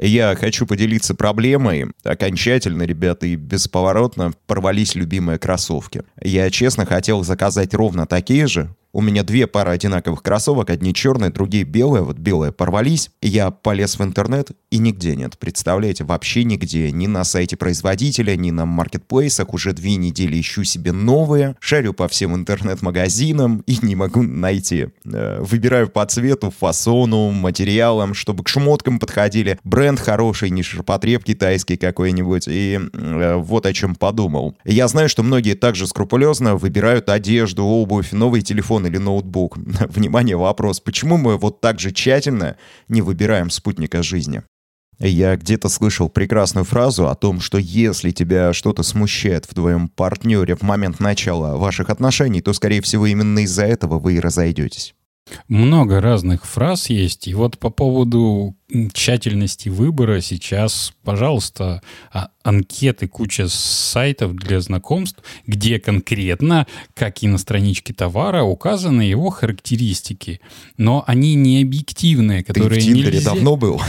Я хочу поделиться проблемой. Окончательно, ребята, и бесповоротно порвались любимые кроссовки. Я честно хотел заказать ровно такие же, у меня две пары одинаковых кроссовок, одни черные, другие белые. Вот белые порвались. Я полез в интернет, и нигде нет. Представляете, вообще нигде. Ни на сайте производителя, ни на маркетплейсах. Уже две недели ищу себе новые. Шарю по всем интернет-магазинам и не могу найти. Э, выбираю по цвету, фасону, материалам, чтобы к шмоткам подходили. Бренд хороший, не ширпотреб китайский какой-нибудь. И э, вот о чем подумал. Я знаю, что многие также скрупулезно выбирают одежду, обувь, новый телефон телефон или ноутбук. Внимание, вопрос. Почему мы вот так же тщательно не выбираем спутника жизни? Я где-то слышал прекрасную фразу о том, что если тебя что-то смущает в твоем партнере в момент начала ваших отношений, то, скорее всего, именно из-за этого вы и разойдетесь. Много разных фраз есть. И вот по поводу тщательности выбора сейчас, пожалуйста, а, анкеты, куча сайтов для знакомств, где конкретно, как и на страничке товара, указаны его характеристики. Но они не объективные, которые Ты в Тиндере нельзя... давно был?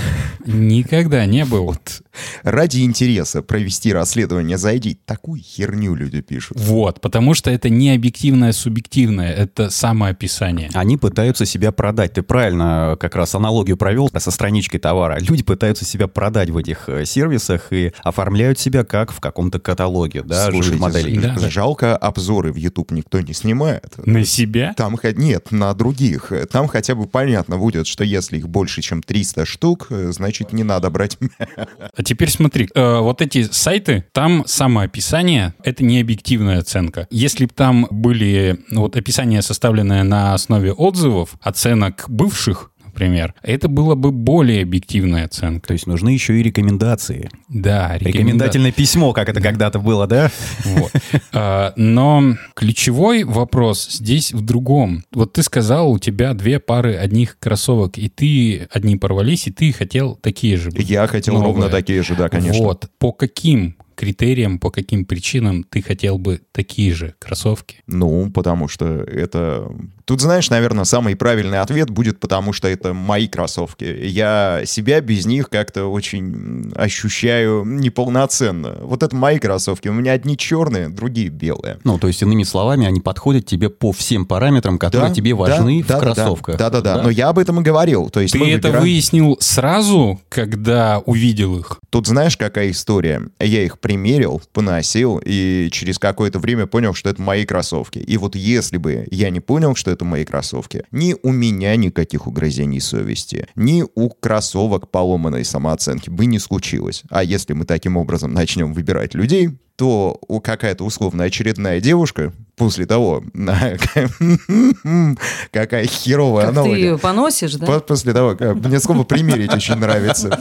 Никогда не был. Вот. Ради интереса провести расследование зайди. Такую херню люди пишут. Вот, потому что это не объективное, субъективное, это самоописание. Они пытаются себя продать. Ты правильно как раз аналогию провел со страничкой страничкой товара. Люди пытаются себя продать в этих э, сервисах и оформляют себя как в каком-то каталоге, да, Слушайте, моделей. Да, Жалко, обзоры в YouTube никто не снимает. На себя? Там нет, на других. Там хотя бы понятно будет, что если их больше, чем 300 штук, э, значит, не надо брать. А теперь смотри, э, вот эти сайты, там самоописание — это не объективная оценка. Если бы там были ну, вот описания, составленные на основе отзывов, оценок бывших, например, это было бы более объективная оценка. То есть нужны еще и рекомендации. Да, рекоменда... рекомендательное письмо, как это когда-то было, да? Вот. А, но ключевой вопрос здесь в другом. Вот ты сказал, у тебя две пары одних кроссовок, и ты одни порвались, и ты хотел такие же. Я хотел новые. ровно такие же, да, конечно. Вот. По каким критериям, по каким причинам ты хотел бы такие же кроссовки? Ну, потому что это Тут, знаешь, наверное, самый правильный ответ будет, потому что это мои кроссовки. Я себя без них как-то очень ощущаю неполноценно. Вот это мои кроссовки. У меня одни черные, другие белые. Ну, то есть, иными словами, они подходят тебе по всем параметрам, которые да, тебе важны да, в да, кроссовках. Да-да-да, да? но я об этом и говорил. То есть Ты это выбираем... выяснил сразу, когда увидел их? Тут знаешь, какая история? Я их примерил, поносил, и через какое-то время понял, что это мои кроссовки. И вот если бы я не понял, что это мои кроссовки. Ни у меня никаких угрызений совести, ни у кроссовок поломанной самооценки бы не случилось. А если мы таким образом начнем выбирать людей, то какая-то условно очередная девушка после того, какая херовая как аналогия. ты ее поносишь, да? После того, мне слово «примерить» очень нравится.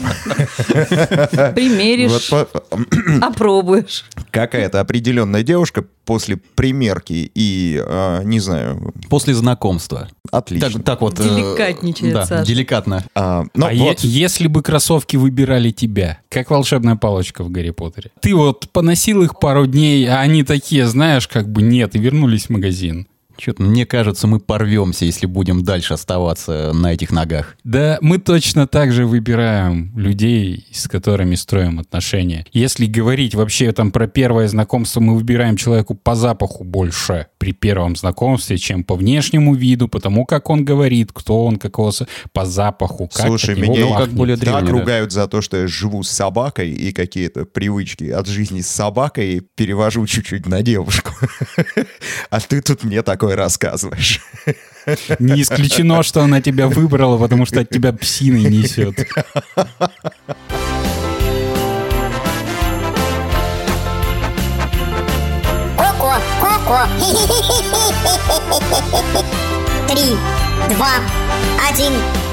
Примеришь, опробуешь. Какая-то определенная девушка после примерки и, а, не знаю... После знакомства. Отлично. Так, вот... Э, Деликатничает, да, деликатно. А, ну, а если бы кроссовки выбирали тебя, как волшебная палочка в Гарри Поттере, ты вот поносил их пару дней, а они такие, знаешь, как бы нет, и вернулись в магазин. Что-то мне кажется, мы порвемся, если будем дальше оставаться на этих ногах. Да, мы точно так же выбираем людей, с которыми строим отношения. Если говорить вообще там про первое знакомство, мы выбираем человеку по запаху больше при первом знакомстве, чем по внешнему виду, потому как он говорит, кто он, какого по запаху. Как Слушай, меня ну, как более древний, так да. ругают за то, что я живу с собакой и какие-то привычки от жизни с собакой перевожу чуть-чуть на девушку. А ты тут мне такой такое рассказываешь? Не исключено, что она тебя выбрала, потому что от тебя псиной несет. Коко, Коко. Три, два, один,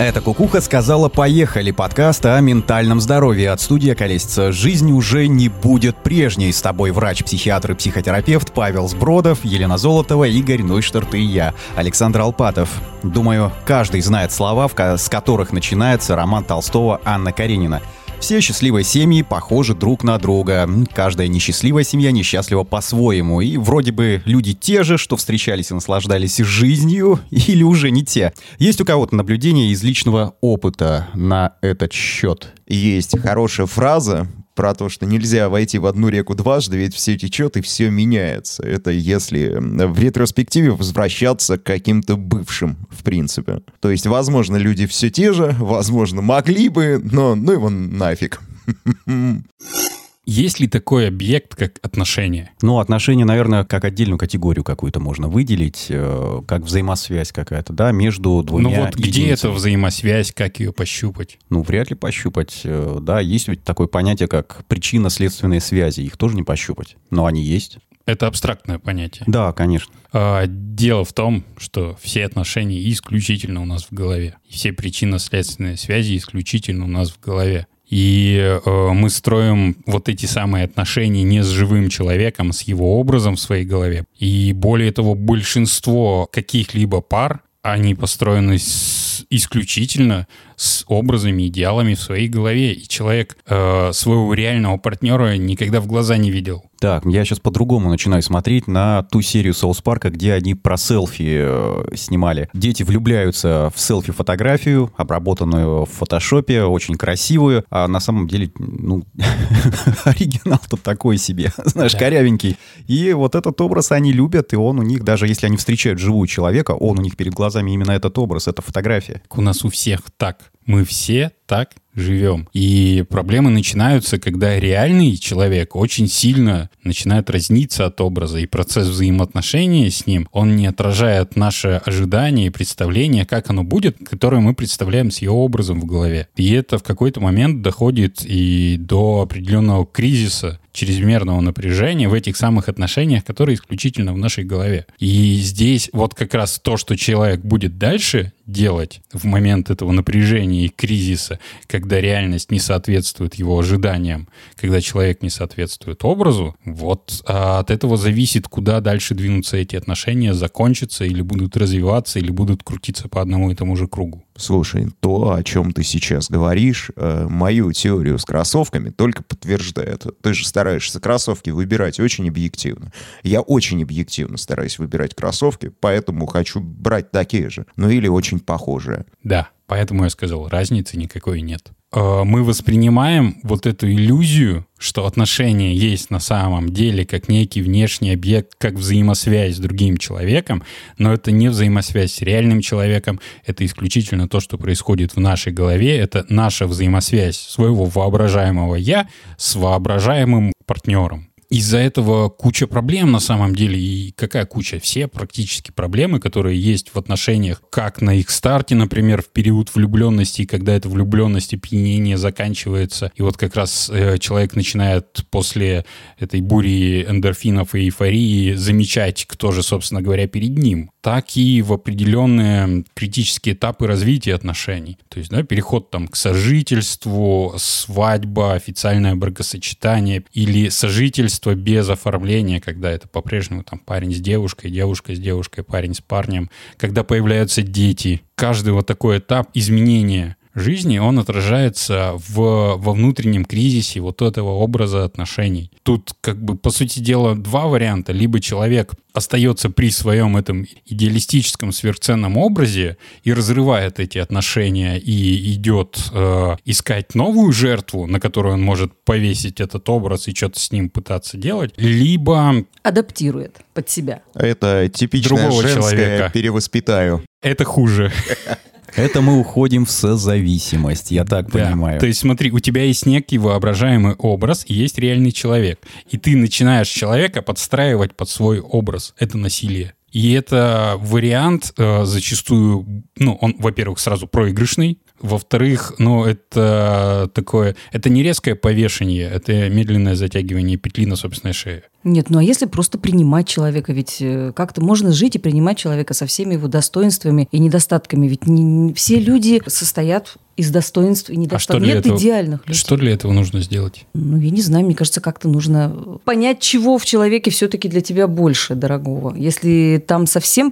Это Кукуха сказала «Поехали» подкаст о ментальном здоровье от студии «Колесица». Жизнь уже не будет прежней. С тобой врач-психиатр и психотерапевт Павел Сбродов, Елена Золотова, Игорь Нойштарт и я, Александр Алпатов. Думаю, каждый знает слова, с которых начинается роман Толстого «Анна Каренина». Все счастливые семьи похожи друг на друга. Каждая несчастливая семья несчастлива по-своему. И вроде бы люди те же, что встречались и наслаждались жизнью, или уже не те. Есть у кого-то наблюдение из личного опыта на этот счет? Есть хорошая фраза, про то, что нельзя войти в одну реку дважды, ведь все течет и все меняется. Это если в ретроспективе возвращаться к каким-то бывшим, в принципе. То есть, возможно, люди все те же, возможно, могли бы, но ну его нафиг. Есть ли такой объект, как отношения? Ну, отношения, наверное, как отдельную категорию какую-то можно выделить, э, как взаимосвязь какая-то, да, между двумя Ну вот где эта взаимосвязь, как ее пощупать? Ну, вряд ли пощупать, э, да. Есть ведь такое понятие, как причинно-следственные связи. Их тоже не пощупать, но они есть. Это абстрактное понятие. Да, конечно. А, дело в том, что все отношения исключительно у нас в голове. И все причинно-следственные связи исключительно у нас в голове. И э, мы строим вот эти самые отношения не с живым человеком, а с его образом в своей голове. И более того, большинство каких-либо пар, они построены с, исключительно с образами, идеалами в своей голове. И человек э, своего реального партнера никогда в глаза не видел. Так, я сейчас по-другому начинаю смотреть на ту серию Соус Парка, где они про селфи э, снимали. Дети влюбляются в селфи-фотографию, обработанную в фотошопе, очень красивую, а на самом деле, ну, оригинал-то такой себе, знаешь, да. корявенький. И вот этот образ они любят, и он у них, даже если они встречают живую человека, он у них перед глазами именно этот образ, эта фотография. У нас у всех так. Мы все так живем. И проблемы начинаются, когда реальный человек очень сильно начинает разниться от образа, и процесс взаимоотношений с ним, он не отражает наши ожидания и представления, как оно будет, которое мы представляем с его образом в голове. И это в какой-то момент доходит и до определенного кризиса, чрезмерного напряжения в этих самых отношениях, которые исключительно в нашей голове. И здесь вот как раз то, что человек будет дальше делать в момент этого напряжения и кризиса, когда реальность не соответствует его ожиданиям, когда человек не соответствует образу, вот а от этого зависит, куда дальше двинутся эти отношения, закончатся или будут развиваться, или будут крутиться по одному и тому же кругу. Слушай, то, о чем ты сейчас говоришь, э, мою теорию с кроссовками только подтверждает. Ты же стараешься кроссовки выбирать очень объективно. Я очень объективно стараюсь выбирать кроссовки, поэтому хочу брать такие же, ну или очень похожие. Да, поэтому я сказал, разницы никакой нет. Э, мы воспринимаем вот эту иллюзию, что отношения есть на самом деле как некий внешний объект, как взаимосвязь с другим человеком, но это не взаимосвязь с реальным человеком, это исключительно то, что происходит в нашей голове, это наша взаимосвязь своего воображаемого «я» с воображаемым партнером из-за этого куча проблем на самом деле. И какая куча? Все практически проблемы, которые есть в отношениях, как на их старте, например, в период влюбленности, когда эта влюбленность и пьянение заканчивается. И вот как раз э, человек начинает после этой бури эндорфинов и эйфории замечать, кто же, собственно говоря, перед ним. Так и в определенные критические этапы развития отношений. То есть, да, переход там к сожительству, свадьба, официальное бракосочетание или сожительство без оформления, когда это по-прежнему там парень с девушкой, девушка с девушкой, парень с парнем, когда появляются дети. Каждый вот такой этап изменения жизни, он отражается в, во внутреннем кризисе вот этого образа отношений. Тут, как бы, по сути дела, два варианта. Либо человек остается при своем этом идеалистическом сверхценном образе и разрывает эти отношения и идет э, искать новую жертву, на которую он может повесить этот образ и что-то с ним пытаться делать, либо адаптирует под себя. Это типичное Другого женское человека. перевоспитаю. это хуже. Это мы уходим в созависимость, я так Да. понимаю. То есть смотри, у тебя есть некий воображаемый образ и есть реальный человек. И ты начинаешь человека подстраивать под свой образ. Это насилие. И это вариант э, зачастую, ну, он, во-первых, сразу проигрышный, во-вторых, ну, это такое, это не резкое повешение, это медленное затягивание петли на собственной шее. Нет, ну а если просто принимать человека, ведь э, как-то можно жить и принимать человека со всеми его достоинствами и недостатками, ведь не- не- все люди состоят из достоинств и А недостоинств. для Нет этого? идеальных людей. Что для этого нужно сделать? Ну, я не знаю, мне кажется, как-то нужно понять, чего в человеке все-таки для тебя больше дорогого. Если там совсем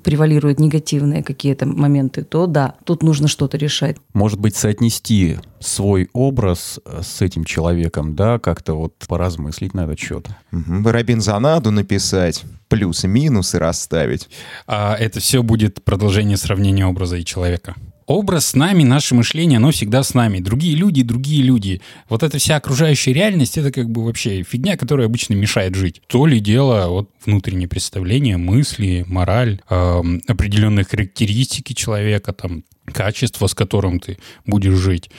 превалируют негативные какие-то моменты, то да, тут нужно что-то решать. Может быть, соотнести свой образ э, с этим человеком, да, как-то вот поразмыслить на этот счет. Мгм. Робинзонаду написать, плюсы-минусы расставить. А это все будет продолжение сравнения образа и человека. Образ с нами, наше мышление, оно всегда с нами. Другие люди, другие люди. Вот эта вся окружающая реальность, это как бы вообще фигня, которая обычно мешает жить. То ли дело вот внутреннее представление, мысли, мораль, эм, определенные характеристики человека, там, качество, с которым ты будешь жить.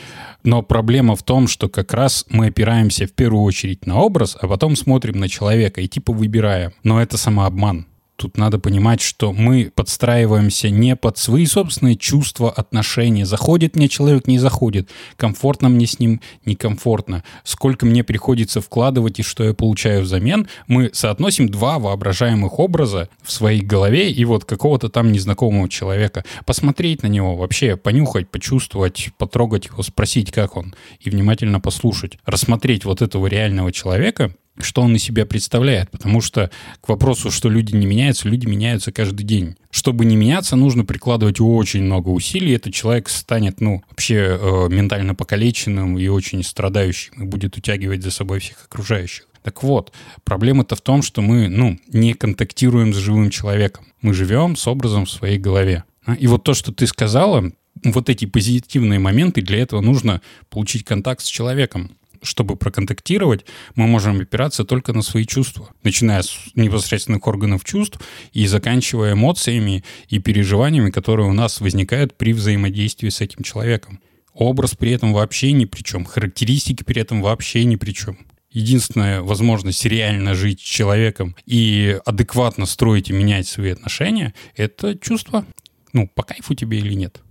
Но проблема в том, что как раз мы опираемся в первую очередь на образ, а потом смотрим на человека и типа выбираем. Но это самообман. Тут надо понимать, что мы подстраиваемся не под свои собственные чувства, отношения. Заходит мне человек, не заходит. Комфортно мне с ним, некомфортно. Сколько мне приходится вкладывать и что я получаю взамен. Мы соотносим два воображаемых образа в своей голове и вот какого-то там незнакомого человека. Посмотреть на него вообще, понюхать, почувствовать, потрогать его, спросить, как он, и внимательно послушать. Рассмотреть вот этого реального человека, что он из себя представляет. Потому что к вопросу, что люди не меняются, люди меняются каждый день. Чтобы не меняться, нужно прикладывать очень много усилий. Этот человек станет, ну, вообще э, ментально покалеченным и очень страдающим, и будет утягивать за собой всех окружающих. Так вот, проблема-то в том, что мы, ну, не контактируем с живым человеком. Мы живем с образом в своей голове. А, И вот то, что ты сказала, вот эти позитивные моменты, для этого нужно получить контакт с человеком чтобы проконтактировать, мы можем опираться только на свои чувства, начиная с непосредственных органов чувств и заканчивая эмоциями и переживаниями, которые у нас возникают при взаимодействии с этим человеком. Образ при этом вообще ни при чем, характеристики при этом вообще ни при чем. Единственная возможность реально жить с человеком и адекватно строить и менять свои отношения — это чувство. Ну, по кайфу тебе или нет.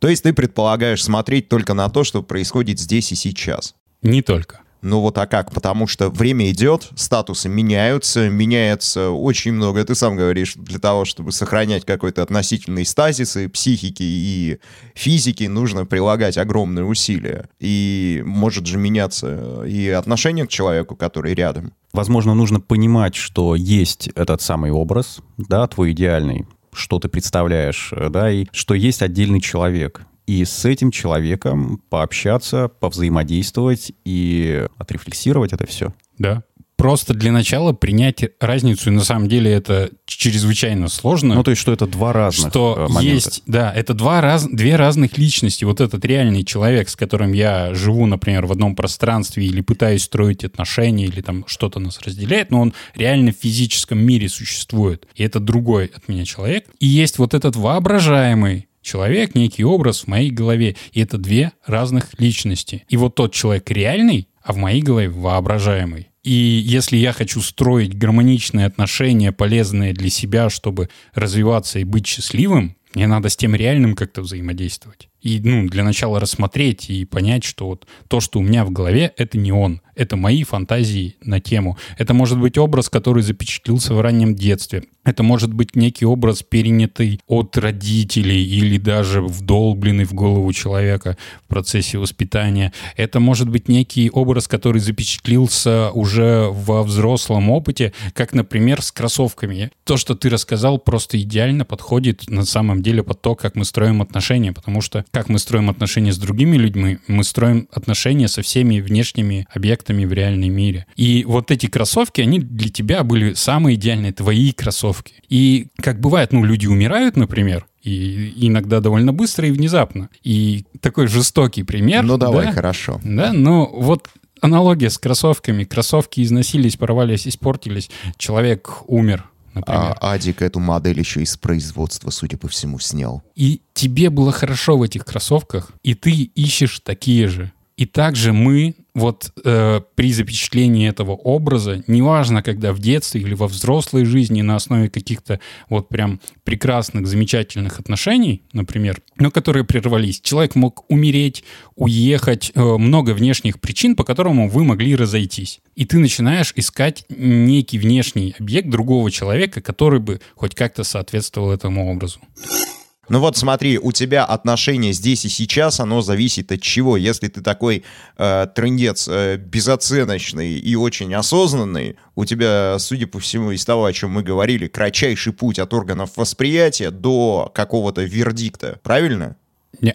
То есть ты предполагаешь смотреть только на то, что происходит здесь и сейчас. Не только. Ну вот а как? Потому что время идет, статусы меняются, меняется очень много. Ты сам говоришь, для того, чтобы сохранять какой-то относительный стазис и психики, и физики, нужно прилагать огромные усилия. И может же меняться и отношение к человеку, который рядом. Возможно, нужно понимать, что есть этот самый образ, да, твой идеальный, что ты представляешь, э, да, и что есть отдельный человек. И с этим человеком пообщаться, повзаимодействовать и отрефлексировать это все. Да. Просто для начала принять разницу, и на самом деле это чрезвычайно сложно. Ну, то есть, что это два разных что э, момента. есть, да, это два раз, две разных личности. Вот этот реальный человек, с которым я живу, например, в одном пространстве или пытаюсь строить отношения, или там что-то нас разделяет, но он реально в физическом мире существует. И это другой от меня человек. И есть вот этот воображаемый человек, некий образ в моей голове. И это две разных личности. И вот тот человек реальный, а в моей голове воображаемый. И если я хочу строить гармоничные отношения, полезные для себя, чтобы развиваться и быть счастливым, мне надо с тем реальным как-то взаимодействовать. И, ну, для начала рассмотреть и понять, что вот то, что у меня в голове, это не он. Это мои фантазии на тему. Это может быть образ, который запечатлился в раннем детстве. Это может быть некий образ, перенятый от родителей или даже вдолбленный в голову человека в процессе воспитания. Это может быть некий образ, который запечатлился уже во взрослом опыте, как, например, с кроссовками. То, что ты рассказал, просто идеально подходит на самом деле под то, как мы строим отношения, потому что как мы строим отношения с другими людьми, мы строим отношения со всеми внешними объектами в реальном мире. И вот эти кроссовки, они для тебя были самые идеальные, твои кроссовки. И как бывает, ну, люди умирают, например, и иногда довольно быстро и внезапно. И такой жестокий пример. Ну давай, да? хорошо. Да, ну вот аналогия с кроссовками. Кроссовки износились, порвались, испортились. Человек умер, например. А Адик эту модель еще из производства, судя по всему, снял. И тебе было хорошо в этих кроссовках, и ты ищешь такие же. И также мы вот э, при запечатлении этого образа, неважно, когда в детстве или во взрослой жизни на основе каких-то вот прям прекрасных, замечательных отношений, например, но которые прервались, человек мог умереть, уехать, э, много внешних причин, по которым вы могли разойтись. И ты начинаешь искать некий внешний объект другого человека, который бы хоть как-то соответствовал этому образу. Ну вот смотри, у тебя отношение здесь и сейчас, оно зависит от чего. Если ты такой э, трындец э, безоценочный и очень осознанный, у тебя, судя по всему, из того, о чем мы говорили, кратчайший путь от органов восприятия до какого-то вердикта. Правильно? Не.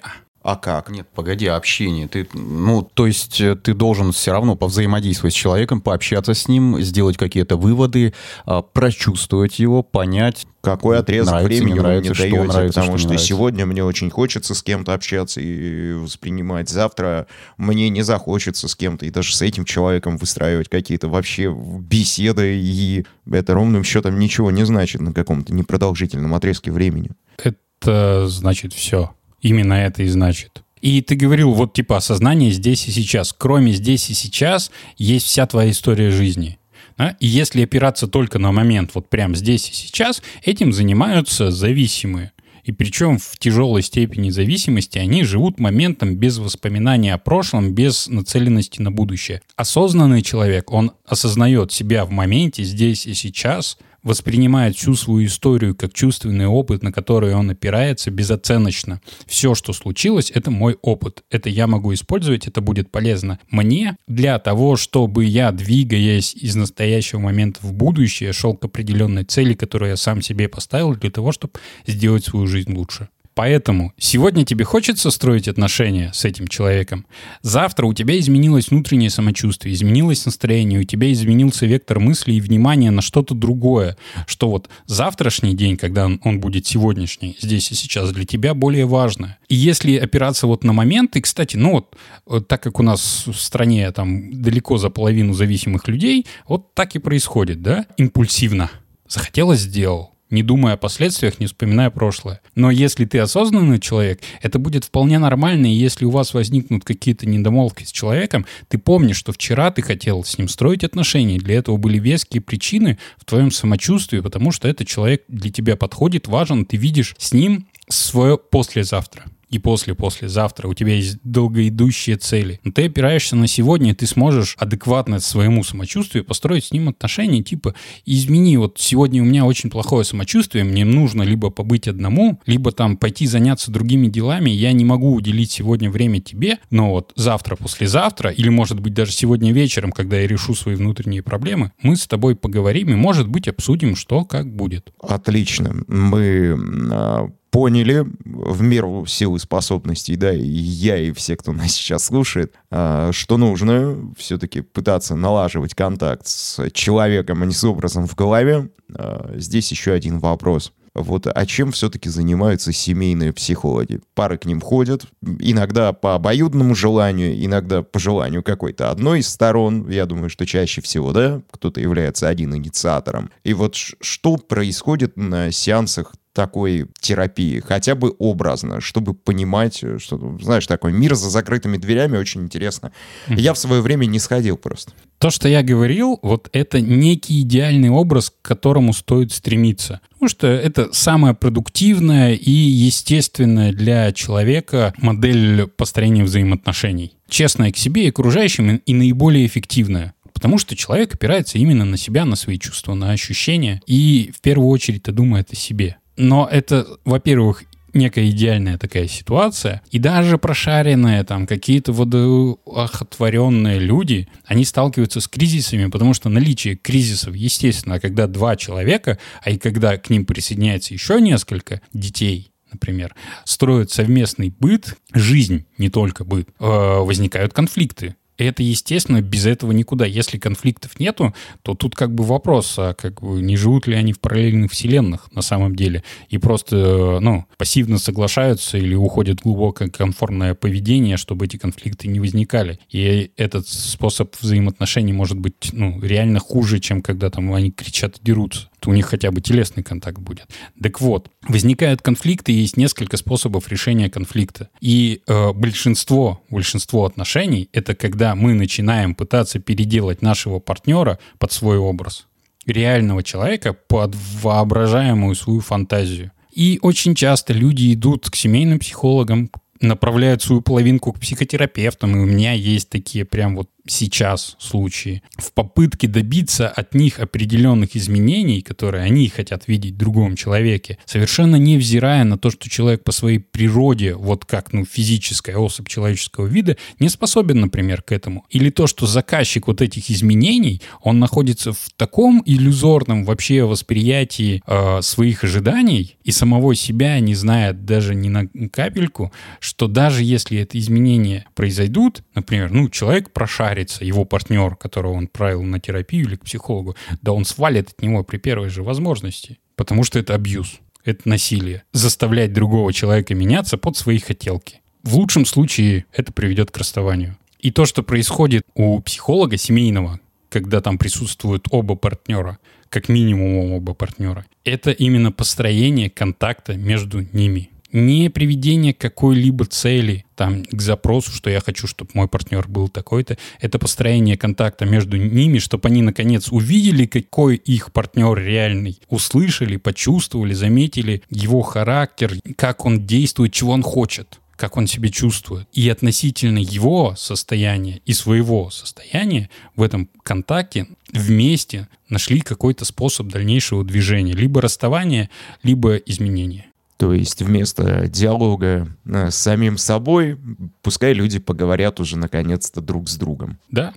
Как? Нет, погоди, общение. Ты, ну, то есть э, ты должен все равно повзаимодействовать с человеком, пообщаться с ним, сделать какие-то выводы, а, прочувствовать его, понять. Какой отрезок нравится, времени не вы нравится, мне что даете? нравится, потому что что, нравится. сегодня мне очень хочется с кем-то общаться и воспринимать. Завтра мне не захочется с кем-то и даже с этим человеком выстраивать какие-то вообще беседы. И это ровным счетом ничего не значит на каком-то непродолжительном отрезке времени. Это значит все. Именно это и значит. И ты говорил, вот типа осознание здесь и сейчас. Кроме здесь и сейчас есть вся твоя история жизни. Да? И если опираться только на момент вот прям здесь и сейчас, этим занимаются зависимые. И причем в тяжелой степени зависимости они живут моментом без воспоминания о прошлом, без нацеленности на будущее. Осознанный человек, он осознает себя в моменте здесь и сейчас, воспринимает всю свою историю как чувственный опыт, на который он опирается безоценочно. Все, что случилось, это мой опыт. Это я могу использовать, это будет полезно мне для того, чтобы я, двигаясь из настоящего момента в будущее, шел к определенной цели, которую я сам себе поставил для того, чтобы сделать свою жизнь лучше. Поэтому сегодня тебе хочется строить отношения с этим человеком. Завтра у тебя изменилось внутреннее самочувствие, изменилось настроение, у тебя изменился вектор мысли и внимания на что-то другое. Что вот завтрашний день, когда он, будет сегодняшний, здесь и сейчас, для тебя более важно. И если опираться вот на моменты, кстати, ну вот, вот так как у нас в стране там далеко за половину зависимых людей, вот так и происходит, да, импульсивно. Захотелось, сделал не думая о последствиях, не вспоминая прошлое. Но если ты осознанный человек, это будет вполне нормально, и если у вас возникнут какие-то недомолвки с человеком, ты помнишь, что вчера ты хотел с ним строить отношения, для этого были веские причины в твоем самочувствии, потому что этот человек для тебя подходит, важен, ты видишь с ним свое послезавтра и после-послезавтра, у тебя есть долгоидущие цели. Но ты опираешься на сегодня, и ты сможешь адекватно своему самочувствию построить с ним отношения, типа, измени, вот сегодня у меня очень плохое самочувствие, мне нужно либо побыть одному, либо там пойти заняться другими делами, я не могу уделить сегодня время тебе, но вот завтра, послезавтра, или может быть даже сегодня вечером, когда я решу свои внутренние проблемы, мы с тобой поговорим и, может быть, обсудим, что как будет. Отлично. Мы а, поняли в меру силы способностей, да, и я, и все, кто нас сейчас слушает, а, что нужно все-таки пытаться налаживать контакт с человеком, а не с образом в голове. А, Здесь еще один вопрос. Вот а чем все-таки занимаются семейные психологи? Пары к ним ходят, иногда по обоюдному желанию, иногда по желанию какой-то одной из сторон. Я думаю, что чаще всего, да, кто-то является один инициатором. И вот что происходит на сеансах такой терапии, хотя бы образно, чтобы понимать, что, ну, знаешь, такой мир за закрытыми дверями очень интересно. Я в свое время не сходил просто. То, что я говорил, вот это некий идеальный образ, к которому стоит стремиться. Потому что это самая продуктивная и естественная для человека модель построения взаимоотношений. Честная к себе и окружающим и- и наиболее эффективная. Потому что человек опирается именно на себя, на свои чувства, на ощущения и в первую очередь-то думает о себе. Но это, во-первых, некая идеальная такая ситуация, и даже прошаренные там какие-то водоохотворенные люди, они сталкиваются с кризисами, потому что наличие кризисов, естественно, когда два человека, а и когда к ним присоединяется еще несколько детей, например, строят совместный быт, жизнь, не только быт, э, возникают конфликты. Это, естественно, без этого никуда. Если конфликтов нету, то тут как бы вопрос, а как бы не живут ли они в параллельных вселенных на самом деле, и просто, э, ну, пассивно соглашаются или уходят в глубокое конформное поведение, чтобы эти конфликты не возникали. И этот способ взаимоотношений может быть, ну, реально хуже, чем когда там они кричат и дерутся. У них хотя бы телесный контакт будет. Так вот, возникают конфликты, есть несколько способов решения конфликта. И э, большинство, большинство отношений — это когда мы начинаем пытаться переделать нашего партнера под свой образ. Реального человека под воображаемую свою фантазию. И очень часто люди идут к семейным психологам, направляют свою половинку к психотерапевтам, и у меня есть такие прям вот сейчас случае, в попытке добиться от них определенных изменений, которые они хотят видеть в другом человеке, совершенно невзирая на то, что человек по своей природе, вот как ну, физическая особь человеческого вида, не способен, например, к этому. Или то, что заказчик вот этих изменений, он находится в таком иллюзорном вообще восприятии э, своих ожиданий и самого себя не знает даже ни на капельку, что даже если это изменения произойдут, например, ну, человек прошарится, его партнер, которого он правил на терапию или к психологу, да он свалит от него при первой же возможности, потому что это абьюз, это насилие. Заставлять другого человека меняться под свои хотелки. В лучшем случае это приведет к расставанию. И то, что происходит у психолога семейного, когда там присутствуют оба партнера, как минимум оба партнера, это именно построение контакта между ними не приведение какой-либо цели там, к запросу, что я хочу, чтобы мой партнер был такой-то. Это построение контакта между ними, чтобы они, наконец, увидели, какой их партнер реальный. Услышали, почувствовали, заметили его характер, как он действует, чего он хочет как он себя чувствует. И относительно его состояния и своего состояния в этом контакте вместе нашли какой-то способ дальнейшего движения. Либо расставания, либо изменения. То есть вместо диалога э, с самим собой, пускай люди поговорят уже наконец-то друг с другом. Да.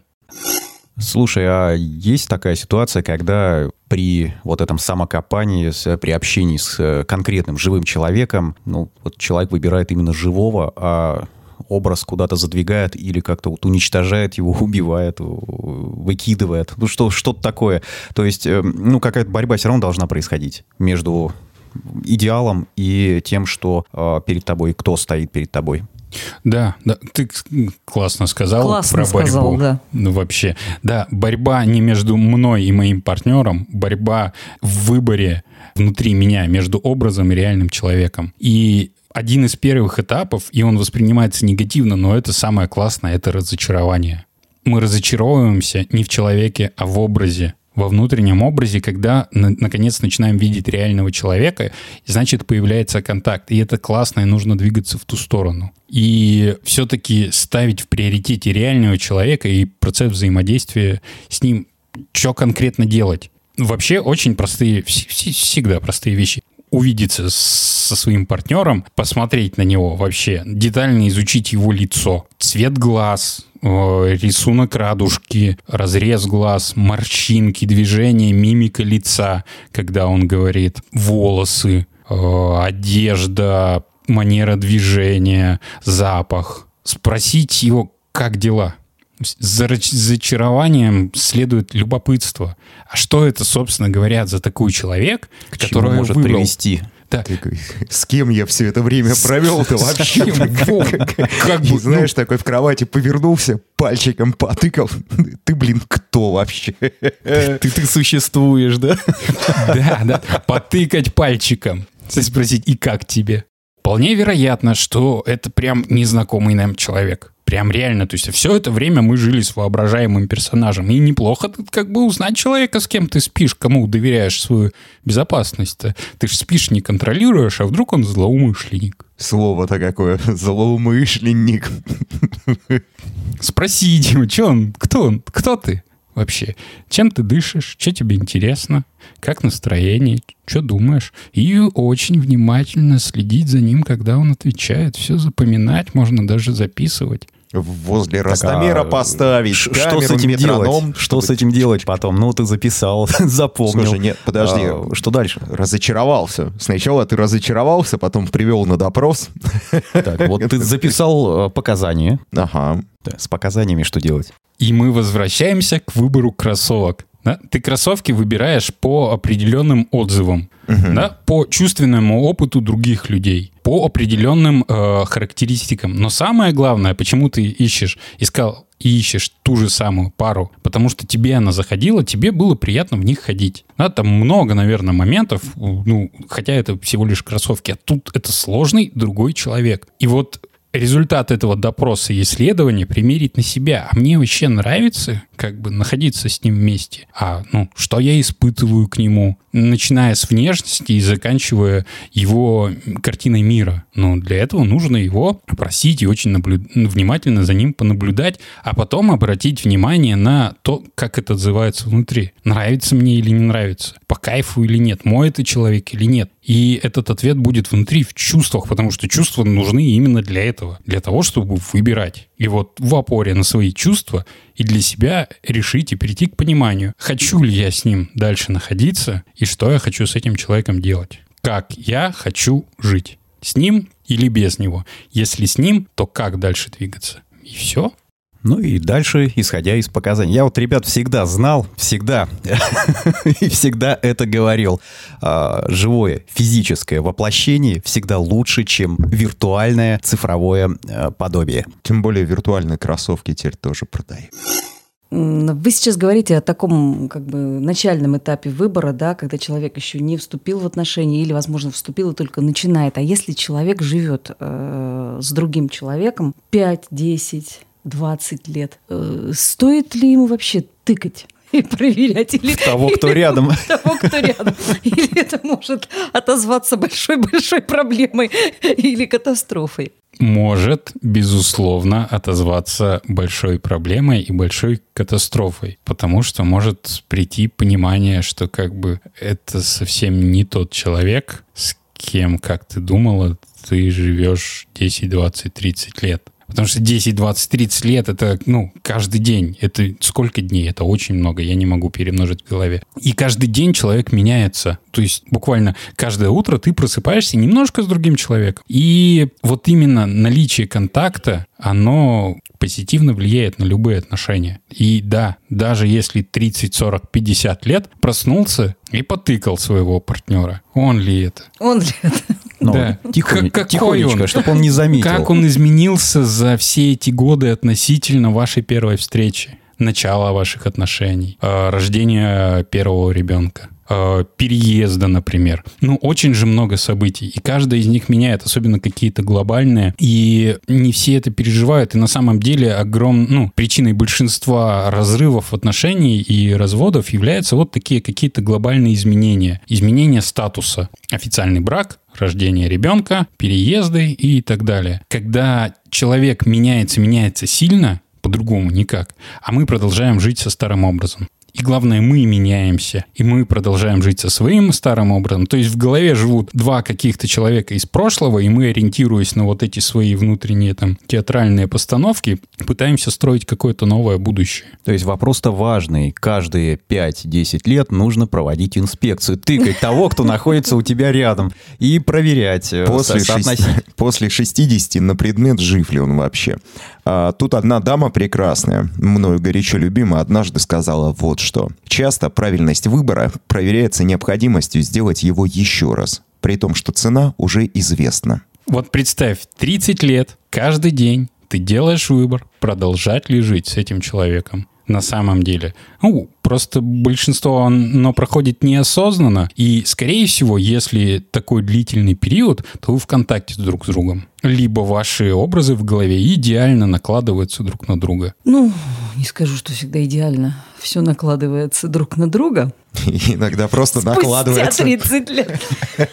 Слушай, а есть такая ситуация, когда при вот этом самокопании, при общении с э, конкретным живым человеком, ну, вот человек выбирает именно живого, а образ куда-то задвигает или как-то вот уничтожает его, убивает, выкидывает. Ну, что, что-то такое. То есть, э, ну, какая-то борьба все равно должна происходить между идеалом и тем, что э, перед тобой, кто стоит перед тобой. Да, да, ты классно сказал классно про борьбу. Сказал, да. Ну, вообще. Да, борьба не между мной и моим партнером, борьба в выборе внутри меня между образом и реальным человеком. И один из первых этапов, и он воспринимается негативно, но это самое классное, это разочарование. Мы разочаровываемся не в человеке, а в образе во внутреннем образе, когда на, наконец начинаем видеть реального человека, значит появляется контакт. И это классно, и нужно двигаться в ту сторону. И все-таки ставить в приоритете реального человека и процесс взаимодействия с ним, что конкретно делать. Вообще очень простые, всегда простые вещи увидеться со своим партнером, посмотреть на него вообще, детально изучить его лицо, цвет глаз, рисунок радужки, разрез глаз, морщинки, движение, мимика лица, когда он говорит, волосы, одежда, манера движения, запах. Спросить его, как дела. За зачарованием следует любопытство. А что это, собственно говоря, за такой человек, К который может выбрал? привести да. Ты, с кем я все это время провел-то вообще? Как бы, знаешь, такой в кровати повернулся, пальчиком потыкал. Ты, блин, кто вообще? Ты, ты существуешь, да? Да, да. Потыкать пальчиком. Спросить, и как тебе? Вполне вероятно, что это прям незнакомый нам человек. Прям реально. То есть все это время мы жили с воображаемым персонажем. И неплохо тут как бы узнать человека, с кем ты спишь, кому доверяешь свою безопасность-то. Ты же спишь, не контролируешь, а вдруг он злоумышленник. Слово-то какое. Злоумышленник. Спроси Дима, что он, кто он, кто ты? вообще. Чем ты дышишь, что тебе интересно, как настроение, что думаешь. И очень внимательно следить за ним, когда он отвечает. Все запоминать, можно даже записывать возле так, Ростомера а поставить, что с этим метроном, делать? Что с этим делать потом? Ну, ты записал, запомнил. Слушай, нет, подожди. А, что дальше? Разочаровался. Сначала ты разочаровался, потом привел на допрос. Так, вот ты записал э, показания. Ага. С показаниями что делать? И мы возвращаемся к выбору кроссовок. Да? Ты кроссовки выбираешь по определенным отзывам, uh-huh. да? по чувственному опыту других людей, по определенным э, характеристикам. Но самое главное, почему ты ищешь, искал и ищешь ту же самую пару, потому что тебе она заходила, тебе было приятно в них ходить. Да, там много, наверное, моментов, ну, хотя это всего лишь кроссовки, а тут это сложный другой человек. И вот результат этого допроса и исследования примерить на себя. А мне вообще нравится как бы находиться с ним вместе. А, ну, что я испытываю к нему? Начиная с внешности и заканчивая его картиной мира. Но для этого нужно его опросить и очень наблю... внимательно за ним понаблюдать, а потом обратить внимание на то, как это отзывается внутри. Нравится мне или не нравится, по кайфу или нет, мой это человек или нет. И этот ответ будет внутри, в чувствах, потому что чувства нужны именно для этого, для того, чтобы выбирать. И вот в опоре на свои чувства и для себя решить и перейти к пониманию, хочу ли я с ним дальше находиться и что я хочу с этим человеком делать. Как я хочу жить. С ним или без него. Если с ним, то как дальше двигаться? И все. Ну и дальше, исходя из показаний. Я вот, ребят, всегда знал, всегда, и всегда это говорил. А, живое физическое воплощение всегда лучше, чем виртуальное цифровое а, подобие. Тем более виртуальные кроссовки теперь тоже продают. Вы сейчас говорите о таком как бы начальном этапе выбора, да, когда человек еще не вступил в отношения или, возможно, вступил и только начинает. А если человек живет э, с другим человеком 5, 10, 20 лет. Э, стоит ли ему вообще тыкать? и проверять. Или, того, кто или, рядом. Того, кто рядом. Или это может отозваться большой-большой проблемой или катастрофой. Может, безусловно, отозваться большой проблемой и большой катастрофой, потому что может прийти понимание, что как бы это совсем не тот человек, с кем, как ты думала, ты живешь 10, 20, 30 лет. Потому что 10, 20, 30 лет это, ну, каждый день. Это сколько дней? Это очень много. Я не могу перемножить в голове. И каждый день человек меняется. То есть буквально каждое утро ты просыпаешься немножко с другим человеком. И вот именно наличие контакта, оно позитивно влияет на любые отношения. И да, даже если 30, 40, 50 лет проснулся и потыкал своего партнера, он ли это? Он ли это? Ну, да. тихонь, как, тихонечко, чтобы он не заметил. Как он изменился за все эти годы относительно вашей первой встречи, начала ваших отношений, э, рождения первого ребенка? Э, переезда, например. Ну, очень же много событий, и каждая из них меняет, особенно какие-то глобальные, и не все это переживают, и на самом деле огром, ну, причиной большинства разрывов отношений и разводов являются вот такие какие-то глобальные изменения. Изменение статуса. Официальный брак, рождение ребенка, переезды и так далее. Когда человек меняется, меняется сильно, по-другому никак, а мы продолжаем жить со старым образом. И главное, мы меняемся, и мы продолжаем жить со своим старым образом. То есть в голове живут два каких-то человека из прошлого, и мы, ориентируясь на вот эти свои внутренние там театральные постановки, пытаемся строить какое-то новое будущее. То есть вопрос-то важный. Каждые 5-10 лет нужно проводить инспекцию, тыкать того, кто находится у тебя рядом, и проверять. Э, после, после 60 на предмет, жив ли он вообще. А, тут одна дама прекрасная, мною горячо любимая, однажды сказала вот что. Часто правильность выбора проверяется необходимостью сделать его еще раз, при том, что цена уже известна. Вот представь, 30 лет, каждый день ты делаешь выбор, продолжать ли жить с этим человеком на самом деле. Ну, просто большинство оно проходит неосознанно, и, скорее всего, если такой длительный период, то вы в контакте друг с другом. Либо ваши образы в голове идеально накладываются друг на друга. Ну, не скажу, что всегда идеально. Все накладывается друг на друга. Иногда просто Спустя накладывается. 30 лет.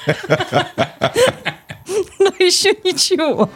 Но еще ничего.